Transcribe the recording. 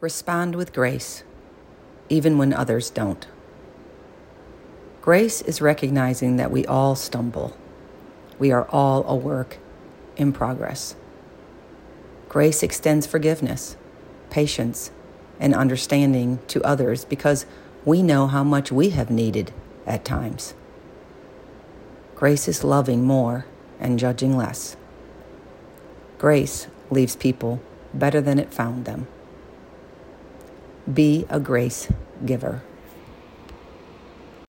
Respond with grace, even when others don't. Grace is recognizing that we all stumble. We are all a work in progress. Grace extends forgiveness, patience, and understanding to others because we know how much we have needed at times. Grace is loving more and judging less. Grace leaves people better than it found them. Be a grace giver.